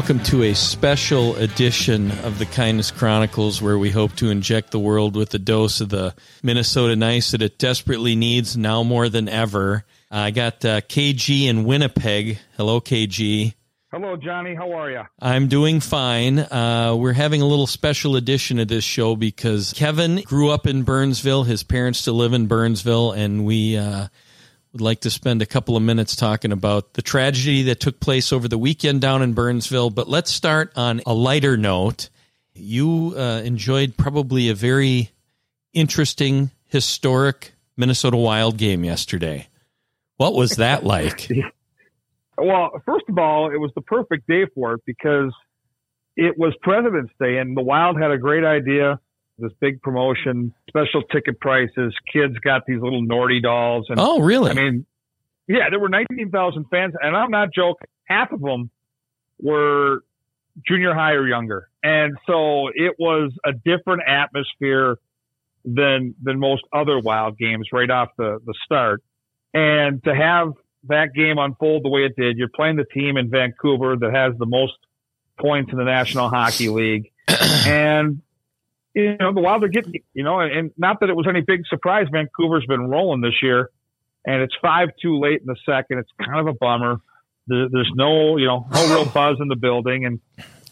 Welcome to a special edition of the Kindness Chronicles where we hope to inject the world with a dose of the Minnesota nice that it desperately needs now more than ever. Uh, I got uh, KG in Winnipeg. Hello, KG. Hello, Johnny. How are you? I'm doing fine. Uh, we're having a little special edition of this show because Kevin grew up in Burnsville. His parents still live in Burnsville, and we uh, would like to spend a couple of minutes talking about the tragedy that took place over the weekend down in Burnsville. But let's start on a lighter note. You uh, enjoyed probably a very interesting, historic Minnesota Wild game yesterday. What was that like? well, first of all, it was the perfect day for it because it was President's Day, and the Wild had a great idea this big promotion, special ticket prices. Kids got these little Nordy dolls. And oh, really? I mean, yeah, there were 19,000 fans, and I'm not joking. Half of them were junior high or younger, and so it was a different atmosphere than than most other Wild games right off the the start. And to have that game unfold the way it did, you're playing the team in Vancouver that has the most points in the National Hockey League, and you know, the Wild are getting, you know, and not that it was any big surprise. Vancouver's been rolling this year, and it's five too late in the second. It's kind of a bummer. there's no, you know, no real buzz in the building, and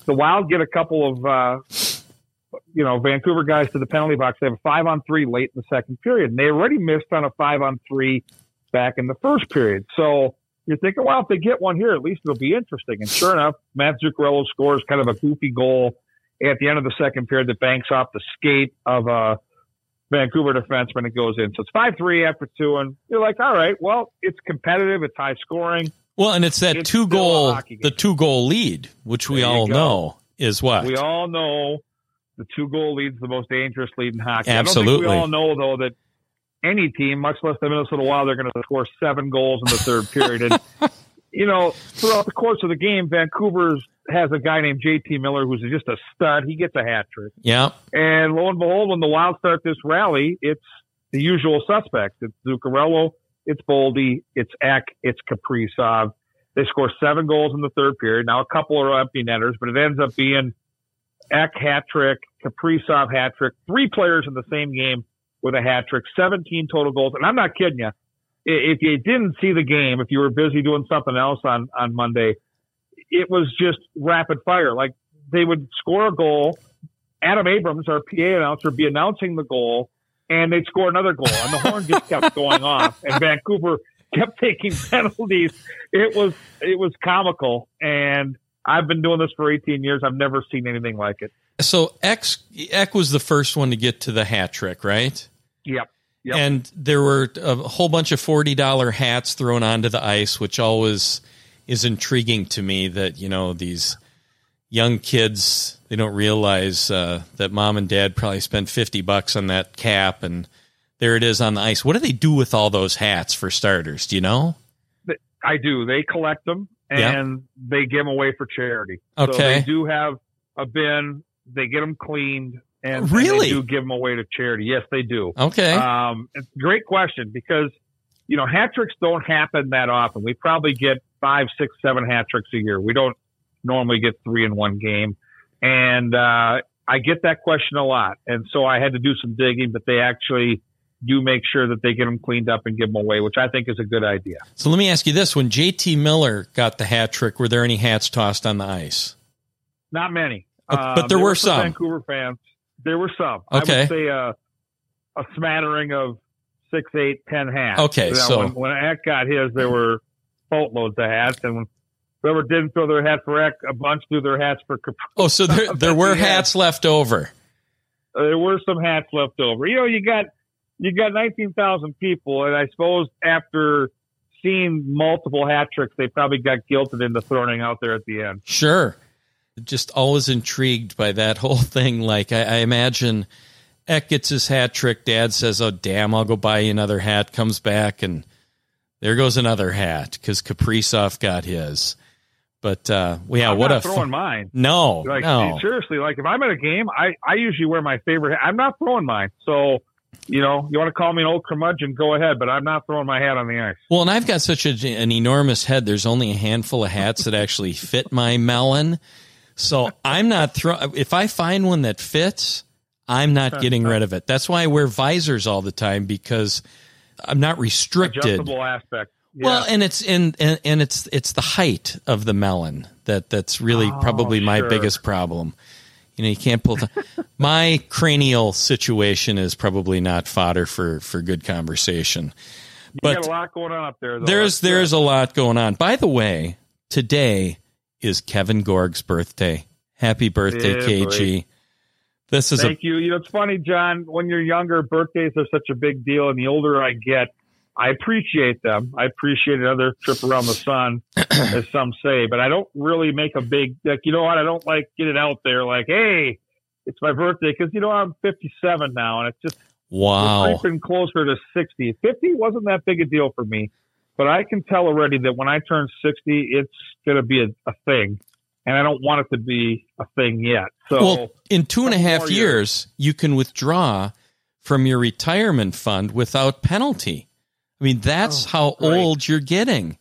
the Wild get a couple of, uh, you know, Vancouver guys to the penalty box. They have a five on three late in the second period, and they already missed on a five on three back in the first period. So you're thinking, well, if they get one here, at least it'll be interesting. And sure enough, Matt Zuccarello scores kind of a goofy goal at the end of the second period that banks off the skate of a Vancouver defenseman and goes in. So it's 5 3 after two. And you're like, all right, well, it's competitive, it's high scoring. Well, and it's that it's two goal, the two goal lead, which we there all know is what? We all know the two goal lead's the most dangerous lead in hockey. Absolutely. we all know, though, that any team, much less the Minnesota Wild, they're going to score seven goals in the third period. And, you know, throughout the course of the game, Vancouver's has a guy named JT Miller who's just a stud. He gets a hat trick. Yeah. And lo and behold, when the Wild start this rally, it's the usual suspects. It's Zuccarello, it's Boldy, it's Ek, it's Kaprizov. They score seven goals in the third period. Now a couple are empty netters, but it ends up being Ek hat trick, Kaprizov hat trick, three players in the same game with a hat trick, 17 total goals. And I'm not kidding you. If you didn't see the game, if you were busy doing something else on, on Monday, it was just rapid fire. Like they would score a goal. Adam Abrams, our PA announcer, be announcing the goal, and they'd score another goal, and the horn just kept going off, and Vancouver kept taking penalties. It was it was comical, and I've been doing this for 18 years. I've never seen anything like it. So X Ek was the first one to get to the hat trick, right? Yep. Yep. And there were a whole bunch of forty dollar hats thrown onto the ice, which always is intriguing to me that you know these young kids they don't realize uh, that mom and dad probably spent 50 bucks on that cap and there it is on the ice. What do they do with all those hats for starters? Do you know? I do. They collect them and yeah. they give them away for charity. Okay so they do have a bin. They get them cleaned and, really and they do give them away to charity yes they do okay um, great question because you know hat tricks don't happen that often we probably get five, six, seven hat tricks a year. We don't normally get three in one game. And, uh, I get that question a lot. And so I had to do some digging, but they actually do make sure that they get them cleaned up and give them away, which I think is a good idea. So let me ask you this. When JT Miller got the hat trick, were there any hats tossed on the ice? Not many. Uh, but there, there were some. Vancouver fans. There were some. Okay. I would say uh, a smattering of six, eight, ten hats. Okay. So when, when Ek got his, there were boatloads of hats, and whoever didn't throw their hat for Ek, a bunch threw their hats for. Capri. Oh, so there there were hats left over. There were some hats left over. You know, you got you got nineteen thousand people, and I suppose after seeing multiple hat tricks, they probably got guilted into throwing out there at the end. Sure, just always intrigued by that whole thing. Like I, I imagine. Ek gets his hat trick. Dad says, "Oh damn, I'll go buy you another hat." Comes back and there goes another hat because Kaprizov got his. But uh, yeah, I'm what a throwing mine. No, like no. seriously, like if I'm at a game, I I usually wear my favorite. Hat. I'm not throwing mine. So you know, you want to call me an old curmudgeon, go ahead, but I'm not throwing my hat on the ice. Well, and I've got such a, an enormous head. There's only a handful of hats that actually fit my melon. So I'm not throwing. If I find one that fits, I'm not getting rid of it. That's why I wear visors all the time because I'm not restricted. Adjustable aspect. Yeah. Well, and it's in and, and, it's it's the height of the melon that that's really oh, probably my sure. biggest problem. You know, you can't pull. The, my cranial situation is probably not fodder for for good conversation. You but a lot going on up there. Though. There's there's a lot going on. By the way, today is Kevin Gorg's birthday. Happy birthday, yeah, KG. Boy. This is Thank a, you. You know, it's funny, John. When you're younger, birthdays are such a big deal, and the older I get, I appreciate them. I appreciate another trip around the sun, as some say, but I don't really make a big like. You know what? I don't like get it out there like, hey, it's my birthday because you know I'm 57 now, and it's just wow, creeping closer to 60. 50 wasn't that big a deal for me, but I can tell already that when I turn 60, it's going to be a, a thing, and I don't want it to be a thing yet. So, well, in two and a half years, years, you can withdraw from your retirement fund without penalty. I mean, that's oh, how great. old you're getting.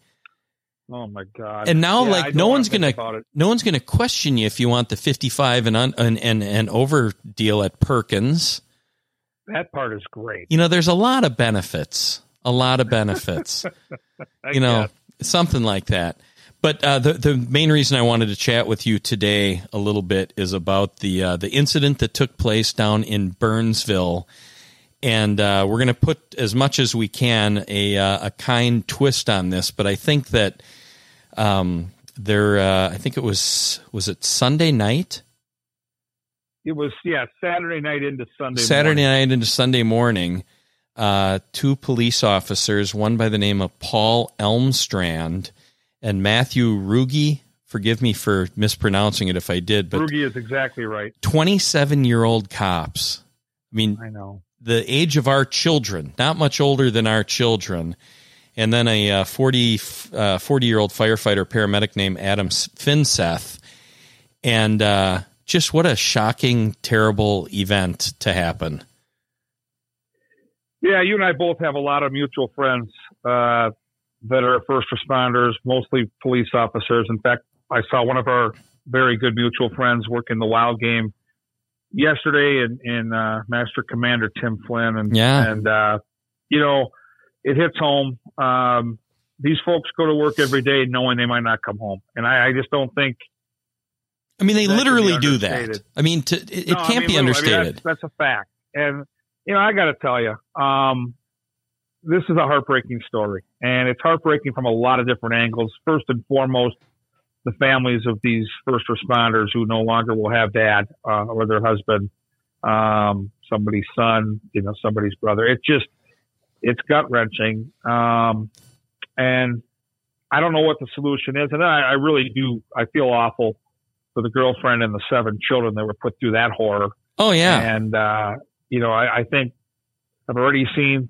Oh my god! And now, yeah, like, no one's gonna no one's gonna question you if you want the 55 and un, and, and and over deal at Perkins. That part is great. You know, there's a lot of benefits. A lot of benefits. you know, guess. something like that. But uh, the the main reason I wanted to chat with you today a little bit is about the uh, the incident that took place down in Burnsville and uh, we're going to put as much as we can a uh, a kind twist on this. But I think that um, there, uh, I think it was was it Sunday night. It was yeah Saturday night into Sunday. Saturday morning. night into Sunday morning. Uh, two police officers, one by the name of Paul Elmstrand and Matthew Ruge. Forgive me for mispronouncing it if I did, but Ruge is exactly right. Twenty-seven year old cops. I mean, I know the age of our children, not much older than our children. And then a uh, 40, uh, 40 year old firefighter paramedic named Adam Finseth. And uh, just what a shocking, terrible event to happen. Yeah, you and I both have a lot of mutual friends uh, that are first responders, mostly police officers. In fact, I saw one of our very good mutual friends work in the wild game yesterday in, in uh, Master Commander Tim Flynn, and yeah, and uh, you know, it hits home. Um, these folks go to work every day knowing they might not come home, and I, I just don't think. I mean, they literally do that. I mean, to, it, it no, can't I mean, be understated. I mean, that's, that's, a fact, and you know, I got to tell you, um, this is a heartbreaking story, and it's heartbreaking from a lot of different angles. First and foremost, the families of these first responders who no longer will have dad uh, or their husband, um, somebody's son, you know, somebody's brother. It just, it's gut wrenching. Um, and I don't know what the solution is. And I, I really do, I feel awful for the girlfriend and the seven children that were put through that horror. Oh, yeah. And, uh, you know, I, I think I've already seen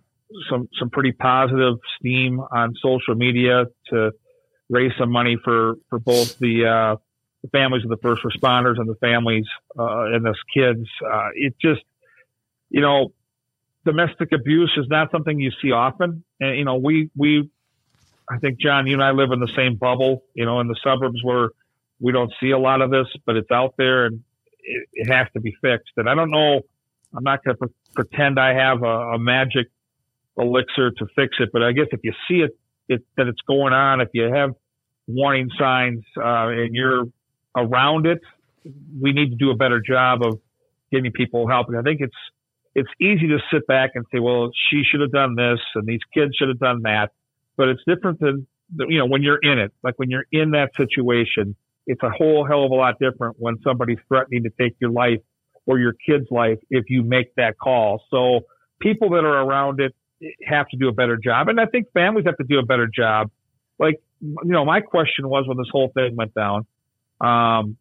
some, some pretty positive steam on social media to, raise some money for for both the uh, the families of the first responders and the families uh, and those kids. Uh, it just, you know, domestic abuse is not something you see often, and you know, we we, I think John, you and I live in the same bubble, you know, in the suburbs where we don't see a lot of this, but it's out there and it, it has to be fixed. And I don't know, I'm not going to pretend I have a, a magic elixir to fix it, but I guess if you see it it, that it's going on, if you have warning signs uh, and you're around it, we need to do a better job of getting people help. And I think it's it's easy to sit back and say, well, she should have done this and these kids should have done that. But it's different than, you know, when you're in it, like when you're in that situation, it's a whole hell of a lot different when somebody's threatening to take your life or your kid's life if you make that call. So people that are around it, have to do a better job. And I think families have to do a better job. Like, you know, my question was when this whole thing went down, um,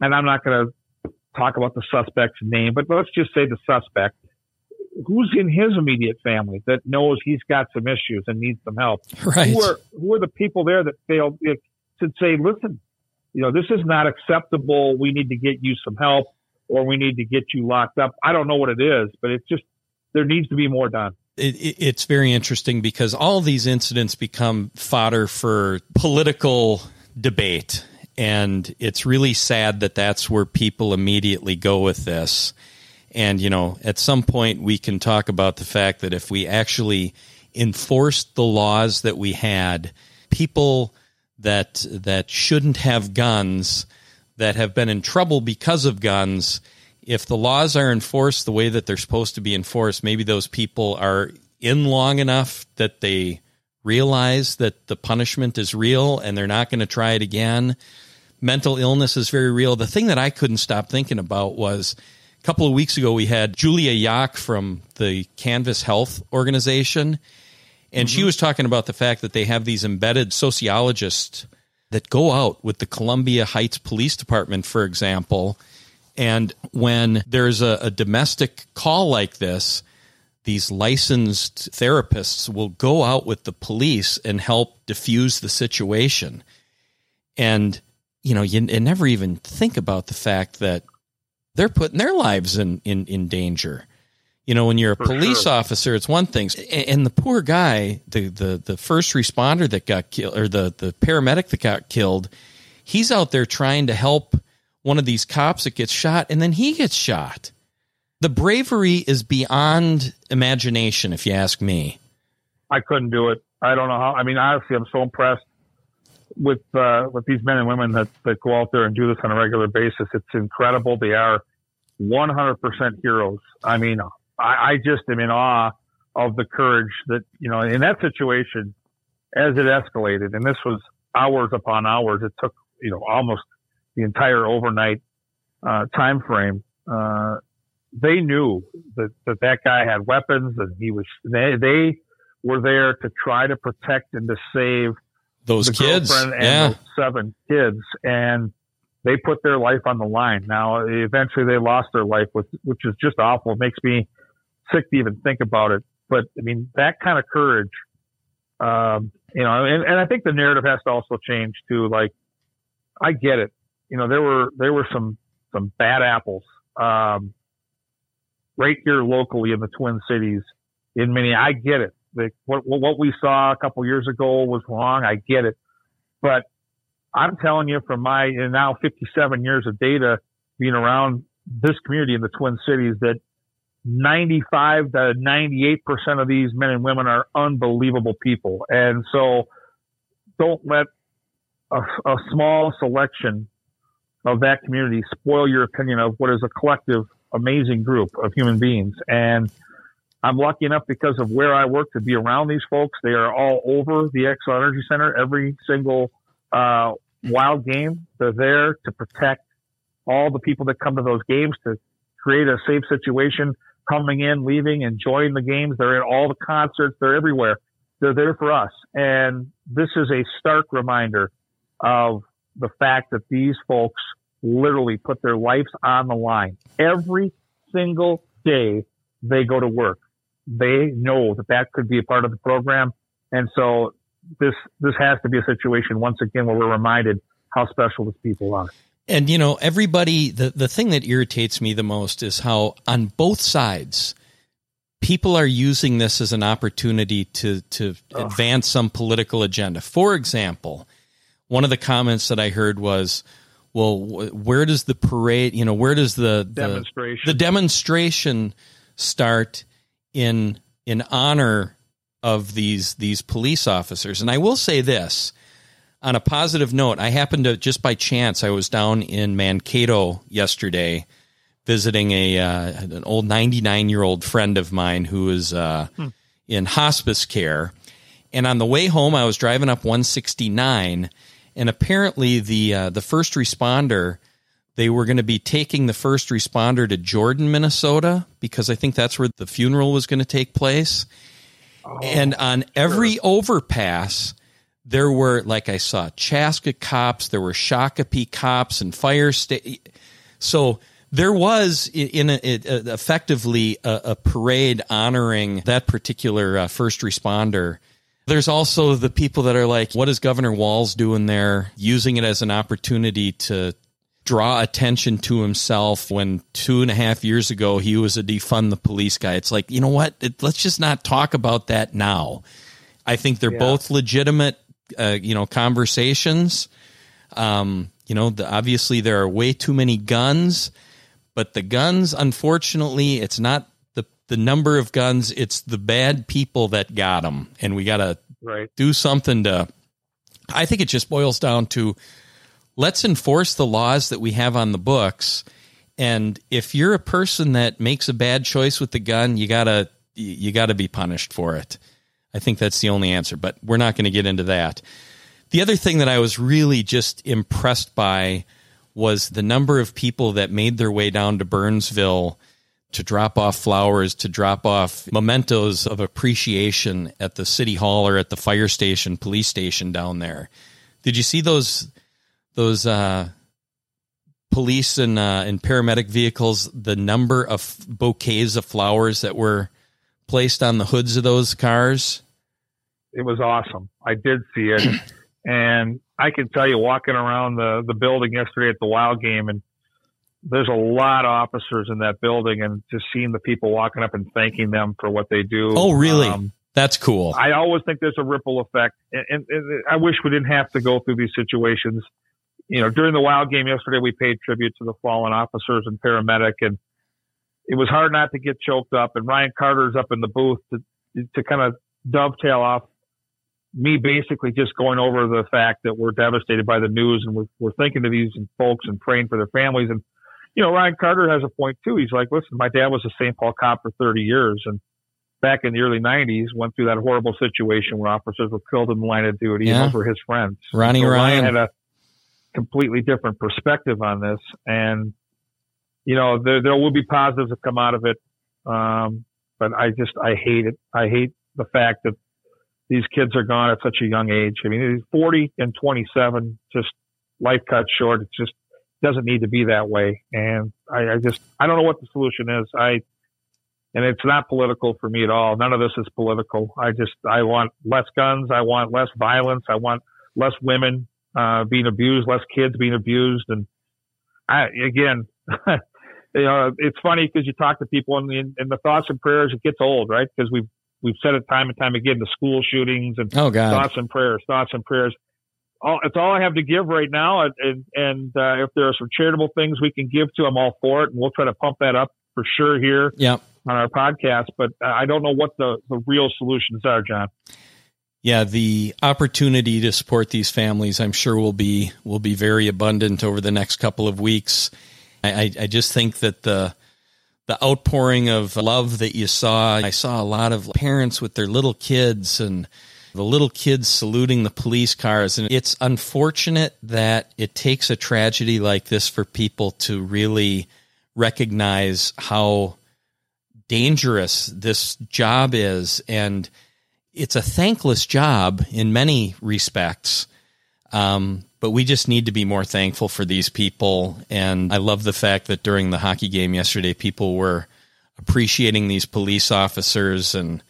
and I'm not going to talk about the suspect's name, but let's just say the suspect who's in his immediate family that knows he's got some issues and needs some help. Right. Who are, who are the people there that failed to say, listen, you know, this is not acceptable. We need to get you some help or we need to get you locked up. I don't know what it is, but it's just there needs to be more done. It, it, it's very interesting because all these incidents become fodder for political debate. And it's really sad that that's where people immediately go with this. And, you know, at some point we can talk about the fact that if we actually enforced the laws that we had, people that that shouldn't have guns that have been in trouble because of guns if the laws are enforced the way that they're supposed to be enforced, maybe those people are in long enough that they realize that the punishment is real and they're not going to try it again. Mental illness is very real. The thing that I couldn't stop thinking about was a couple of weeks ago we had Julia Yock from the Canvas Health Organization, and mm-hmm. she was talking about the fact that they have these embedded sociologists that go out with the Columbia Heights Police Department, for example and when there's a, a domestic call like this, these licensed therapists will go out with the police and help diffuse the situation. And, you know, you, you never even think about the fact that they're putting their lives in, in, in danger. You know, when you're a For police sure. officer, it's one thing. And the poor guy, the, the, the first responder that got killed, or the, the paramedic that got killed, he's out there trying to help one of these cops that gets shot and then he gets shot. The bravery is beyond imagination, if you ask me. I couldn't do it. I don't know how. I mean, honestly, I'm so impressed with uh, with these men and women that, that go out there and do this on a regular basis. It's incredible. They are 100% heroes. I mean, I, I just am in awe of the courage that, you know, in that situation, as it escalated, and this was hours upon hours, it took, you know, almost the entire overnight uh, time frame. Uh, they knew that, that that guy had weapons and he was they they were there to try to protect and to save those kids and yeah. those seven kids and they put their life on the line. Now eventually they lost their life which which is just awful. It makes me sick to even think about it. But I mean that kind of courage um, you know, and, and I think the narrative has to also change too. Like, I get it you know, there were there were some some bad apples um, right here locally in the Twin Cities. In many, I get it. The, what what we saw a couple years ago was wrong. I get it, but I'm telling you, from my now 57 years of data being around this community in the Twin Cities, that 95 to 98 percent of these men and women are unbelievable people, and so don't let a, a small selection of that community spoil your opinion of what is a collective, amazing group of human beings. And I'm lucky enough because of where I work to be around these folks. They are all over the Xcel Energy Center every single uh, wild game. They're there to protect all the people that come to those games to create a safe situation, coming in, leaving, enjoying the games. They're at all the concerts. They're everywhere. They're there for us. And this is a stark reminder of the fact that these folks literally put their lives on the line every single day they go to work. They know that that could be a part of the program. And so this, this has to be a situation once again where we're reminded how special these people are. And you know, everybody, the, the thing that irritates me the most is how on both sides, people are using this as an opportunity to, to advance some political agenda. For example, one of the comments that I heard was, well, where does the parade, you know, where does the, the demonstration, the demonstration start in, in honor of these, these police officers? And I will say this on a positive note, I happened to just by chance, I was down in Mankato yesterday visiting a, uh, an old 99 year old friend of mine who is, uh, hmm. in hospice care. And on the way home, I was driving up 169 and apparently the uh, the first responder they were going to be taking the first responder to Jordan, Minnesota, because I think that's where the funeral was going to take place. Oh, and on every sure. overpass, there were, like I saw, Chaska cops, there were Shakopee cops and fire state. So there was in a, it, effectively a, a, parade honoring that particular uh, first responder there's also the people that are like, what is Governor Walz doing there? Using it as an opportunity to draw attention to himself when two and a half years ago he was a defund the police guy. It's like, you know what? It, let's just not talk about that now. I think they're yeah. both legitimate, uh, you know, conversations. Um, you know, the, obviously there are way too many guns, but the guns, unfortunately, it's not the the number of guns; it's the bad people that got them, and we got to right. do something to. I think it just boils down to let's enforce the laws that we have on the books. And if you're a person that makes a bad choice with the gun, you gotta you gotta be punished for it. I think that's the only answer, but we're not going to get into that. The other thing that I was really just impressed by was the number of people that made their way down to Burnsville to drop off flowers, to drop off mementos of appreciation at the city hall or at the fire station, police station down there. Did you see those those uh, police and uh, and paramedic vehicles, the number of bouquets of flowers that were placed on the hoods of those cars. It was awesome. I did see it, and I can tell you, walking around the the building yesterday at the Wild game, and there's a lot of officers in that building, and just seeing the people walking up and thanking them for what they do. Oh, really? Um, That's cool. I always think there's a ripple effect, and, and, and I wish we didn't have to go through these situations you know, during the Wild game yesterday, we paid tribute to the fallen officers and paramedic, and it was hard not to get choked up. And Ryan Carter's up in the booth to to kind of dovetail off me basically just going over the fact that we're devastated by the news and we're, we're thinking of these folks and praying for their families. And, you know, Ryan Carter has a point too. He's like, listen, my dad was a St. Paul cop for 30 years. And back in the early 90s, went through that horrible situation where officers were killed in the line of duty. Yeah. Were his friends. Ronnie so Ryan. Ryan had a, completely different perspective on this. And, you know, there, there will be positives that come out of it. Um, but I just, I hate it. I hate the fact that these kids are gone at such a young age. I mean, 40 and 27, just life cut short. It just doesn't need to be that way. And I, I just, I don't know what the solution is. I, and it's not political for me at all. None of this is political. I just, I want less guns. I want less violence. I want less women uh, being abused, less kids being abused. And I, again, you know, it's funny because you talk to people and the, and the thoughts and prayers, it gets old, right? Because we've, we've said it time and time again, the school shootings and oh, God. thoughts and prayers, thoughts and prayers. All, it's all I have to give right now. And, and uh, if there are some charitable things we can give to, I'm all for it. And we'll try to pump that up for sure here yep. on our podcast. But I don't know what the, the real solutions are, John yeah, the opportunity to support these families, I'm sure, will be will be very abundant over the next couple of weeks. I, I just think that the the outpouring of love that you saw, I saw a lot of parents with their little kids and the little kids saluting the police cars. And it's unfortunate that it takes a tragedy like this for people to really recognize how dangerous this job is and it's a thankless job in many respects. Um, but we just need to be more thankful for these people. And I love the fact that during the hockey game yesterday, people were appreciating these police officers. And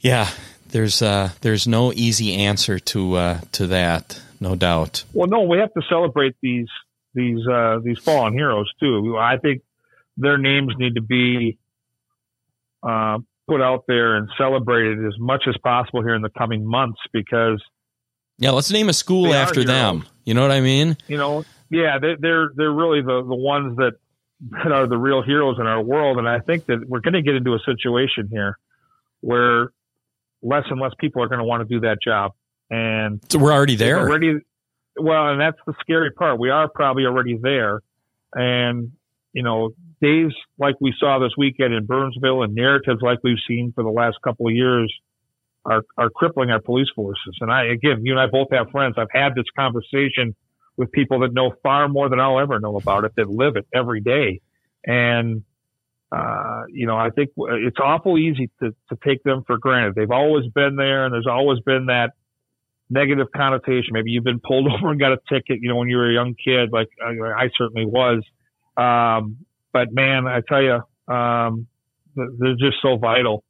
yeah, there's uh, there's no easy answer to uh, to that, no doubt. Well, no, we have to celebrate these these uh, these fallen heroes too. I think their names need to be uh, put out there and celebrated as much as possible here in the coming months because yeah, let's name a school after them. You know what I mean? You know, yeah, they, they're they're really the the ones that that are the real heroes in our world, and I think that we're going to get into a situation here where less and less people are going to want to do that job, and so we're already there. Already, well, and that's the scary part. We are probably already there, and you know, days like we saw this weekend in Burnsville and narratives like we've seen for the last couple of years are, are crippling our police forces. And I, again, you and I both have friends. I've had this conversation with people that know far more than I'll ever know about it, that live it every day. And, uh, you know, I think it's awful easy to, to take them for granted. They've always been there and there's always been that negative connotation. Maybe you've been pulled over and got a ticket, you know, when you were a young kid, like I, I certainly was. Um, but man, I tell you, um, they're just so vital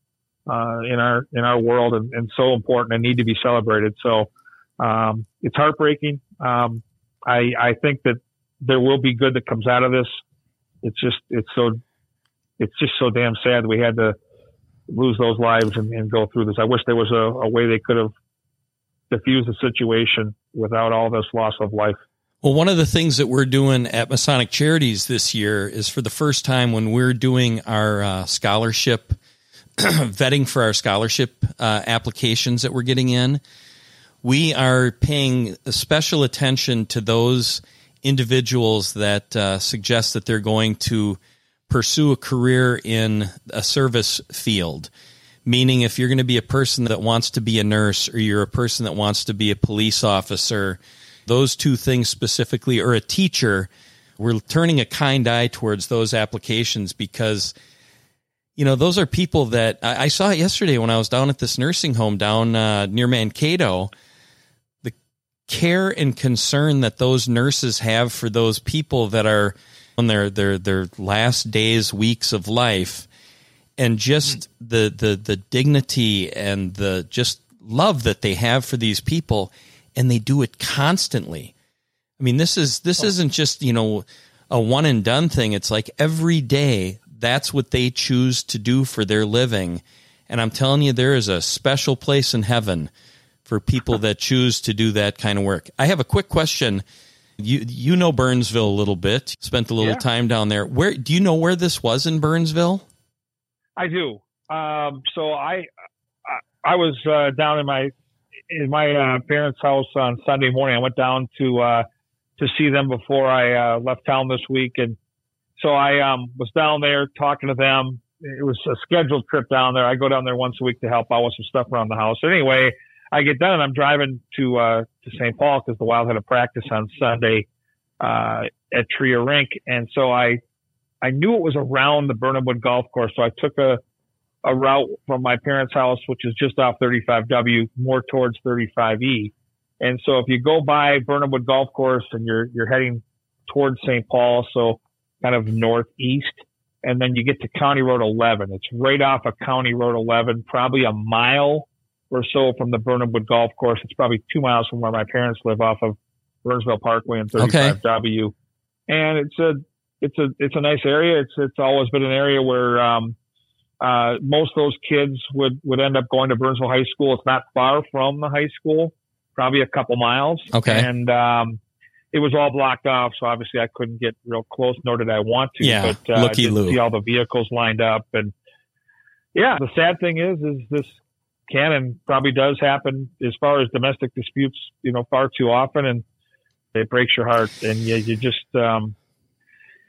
uh, in our in our world and, and, so important and need to be celebrated. So um, it's heartbreaking. Um, I I think that there will be good that comes out of this. It's just it's so it's just so damn sad we had to lose those lives and, and go through this. I wish there was a, a way they could have diffused the situation without all this loss of life. Well, one of the things that we're doing at Masonic Charities this year is for the first time when we're doing our uh, scholarship vetting for our scholarship uh, applications that we're getting in, we are paying special attention to those individuals that uh, suggest that they're going to pursue a career in a service field. Meaning, if you're going to be a person that wants to be a nurse or you're a person that wants to be a police officer, those two things specifically, or a teacher, we're turning a kind eye towards those applications because, you know, those are people that I, I saw yesterday when I was down at this nursing home down uh, near Mankato. The care and concern that those nurses have for those people that are on their their their last days, weeks of life, and just the the the dignity and the just love that they have for these people, and they do it constantly. I mean, this is this oh. isn't just you know a one and done thing. It's like every day that's what they choose to do for their living. And I'm telling you, there is a special place in heaven for people that choose to do that kind of work. I have a quick question you you know Burnsville a little bit. Spent a little yeah. time down there. Where do you know where this was in Burnsville? I do. Um, so I I was uh, down in my in my uh, parents' house on Sunday morning. I went down to uh, to see them before I uh, left town this week, and so I um, was down there talking to them. It was a scheduled trip down there. I go down there once a week to help out with some stuff around the house. Anyway, I get done and I'm driving to uh, to St. Paul because the Wild had a practice on Sunday uh, at Tria Rink, and so I I knew it was around the Birnamwood Golf Course, so I took a a route from my parents' house, which is just off 35W, more towards 35E. And so if you go by Birnamwood Golf Course and you're you're heading towards St. Paul, so kind of northeast, and then you get to County Road 11. It's right off of County Road 11, probably a mile or so from the Birnamwood Golf Course. It's probably two miles from where my parents live off of Burnsville Parkway and 35W. Okay. And it's a, it's a, it's a nice area. It's, it's always been an area where, um, uh, most of those kids would, would end up going to Burnsville High School. It's not far from the high school, probably a couple miles. Okay. And, um, it was all blocked off, so obviously I couldn't get real close, nor did I want to. Yeah, but uh, looky I see all the vehicles lined up, and yeah, the sad thing is, is this can and probably does happen as far as domestic disputes, you know, far too often, and it breaks your heart. And you, you just, um,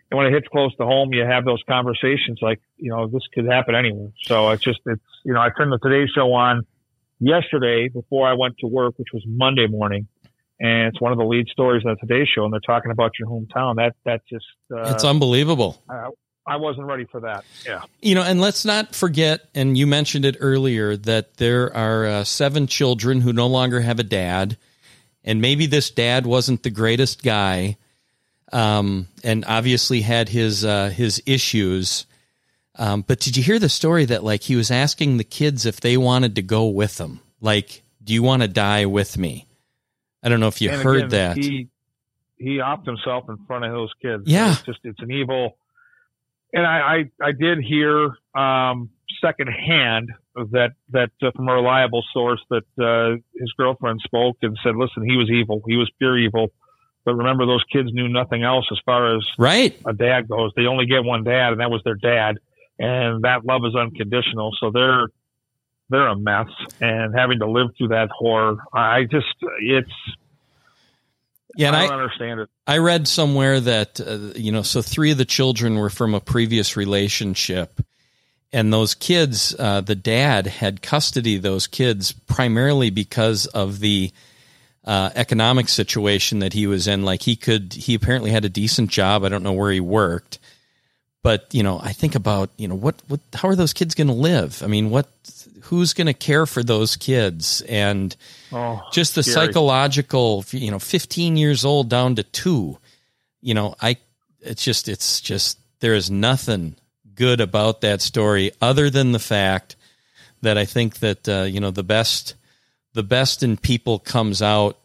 and when it hits close to home, you have those conversations like, you know, this could happen anywhere. So it's just, it's, you know, I turned the Today Show on yesterday before I went to work, which was Monday morning. And it's one of the lead stories on the Today Show, and they're talking about your hometown. That that just uh, it's unbelievable. I, I wasn't ready for that. Yeah. You know, and let's not forget, and you mentioned it earlier, that there are uh, seven children who no longer have a dad. And maybe this dad wasn't the greatest guy, um, and obviously had his uh, his issues. Um, but did you hear the story that like he was asking the kids if they wanted to go with him? Like, do you want to die with me? I don't know if you and heard again, that. He he offed himself in front of those kids. Yeah, it's just it's an evil and I, I, I did hear um, secondhand that that uh, from a reliable source that uh, his girlfriend spoke and said, "Listen, he was evil. He was pure evil." But remember, those kids knew nothing else as far as right a dad goes. They only get one dad, and that was their dad, and that love is unconditional. So they're they're a mess, and having to live through that horror, I just it's yeah, I don't I, understand it. I read somewhere that uh, you know, so three of the children were from a previous relationship, and those kids, uh, the dad had custody of those kids primarily because of the uh, economic situation that he was in. Like he could, he apparently had a decent job. I don't know where he worked, but you know, I think about you know what what how are those kids going to live? I mean, what who's going to care for those kids and oh, just the scary. psychological you know 15 years old down to 2 you know i it's just it's just there is nothing good about that story other than the fact that i think that uh, you know the best the best in people comes out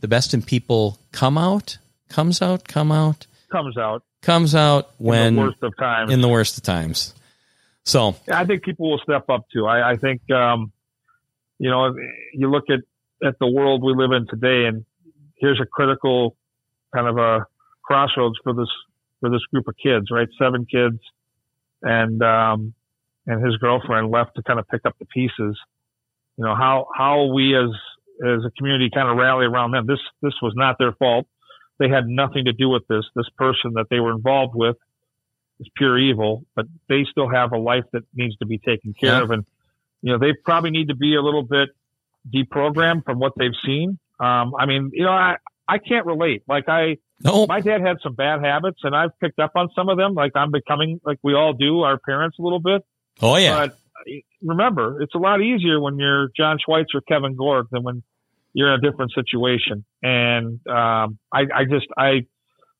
the best in people come out comes out, come out, comes out, comes out when in the worst of times. In the worst of times. So yeah, I think people will step up too. I, I think um, you know you look at at the world we live in today, and here's a critical kind of a crossroads for this for this group of kids, right? Seven kids, and um, and his girlfriend left to kind of pick up the pieces. You know how how we as as a community kind of rally around them. This this was not their fault. They had nothing to do with this. This person that they were involved with is pure evil, but they still have a life that needs to be taken care yeah. of. And you know they probably need to be a little bit deprogrammed from what they've seen. Um, I mean, you know, I I can't relate. Like I, no. my dad had some bad habits, and I've picked up on some of them. Like I'm becoming, like we all do, our parents a little bit. Oh yeah. But remember, it's a lot easier when you're John Schweitzer, or Kevin Gorg, than when you're in a different situation. And um, I, I just, I,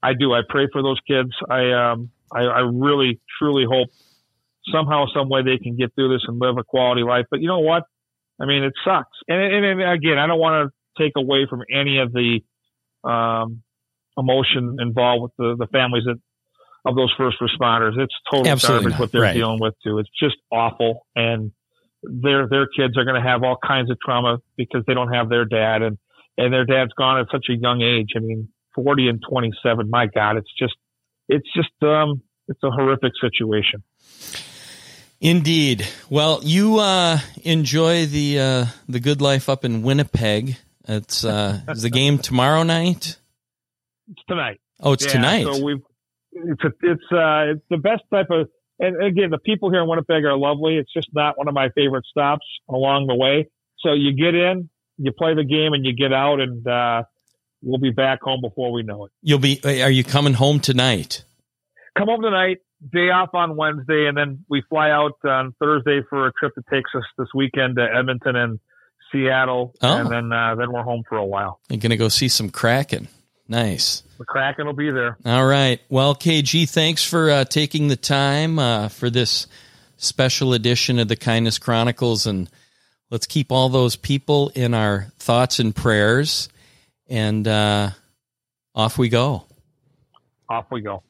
I do. I pray for those kids. I, um, I, I really, truly hope somehow, some way they can get through this and live a quality life. But you know what? I mean, it sucks. And, and, and again, I don't want to take away from any of the um, emotion involved with the, the families that of those first responders. It's total Absolutely garbage not. what they're right. dealing with too. It's just awful, and their their kids are going to have all kinds of trauma because they don't have their dad, and and their dad's gone at such a young age. I mean, forty and twenty seven. My God, it's just it's just um it's a horrific situation. Indeed. Well, you uh, enjoy the uh, the good life up in Winnipeg. It's uh, is the game tomorrow night. It's tonight. Oh, it's yeah, tonight. So we've it's a, it's uh it's the best type of and again the people here in Winnipeg are lovely. It's just not one of my favorite stops along the way. So you get in, you play the game, and you get out, and uh, we'll be back home before we know it. You'll be. Are you coming home tonight? Come home tonight. Day off on Wednesday, and then we fly out on Thursday for a trip that takes us this weekend to Edmonton and Seattle, oh. and then uh, then we're home for a while. You're gonna go see some Kraken. Nice. The Kraken will be there. All right. Well, KG, thanks for uh, taking the time uh, for this special edition of the Kindness Chronicles, and let's keep all those people in our thoughts and prayers. And uh, off we go. Off we go.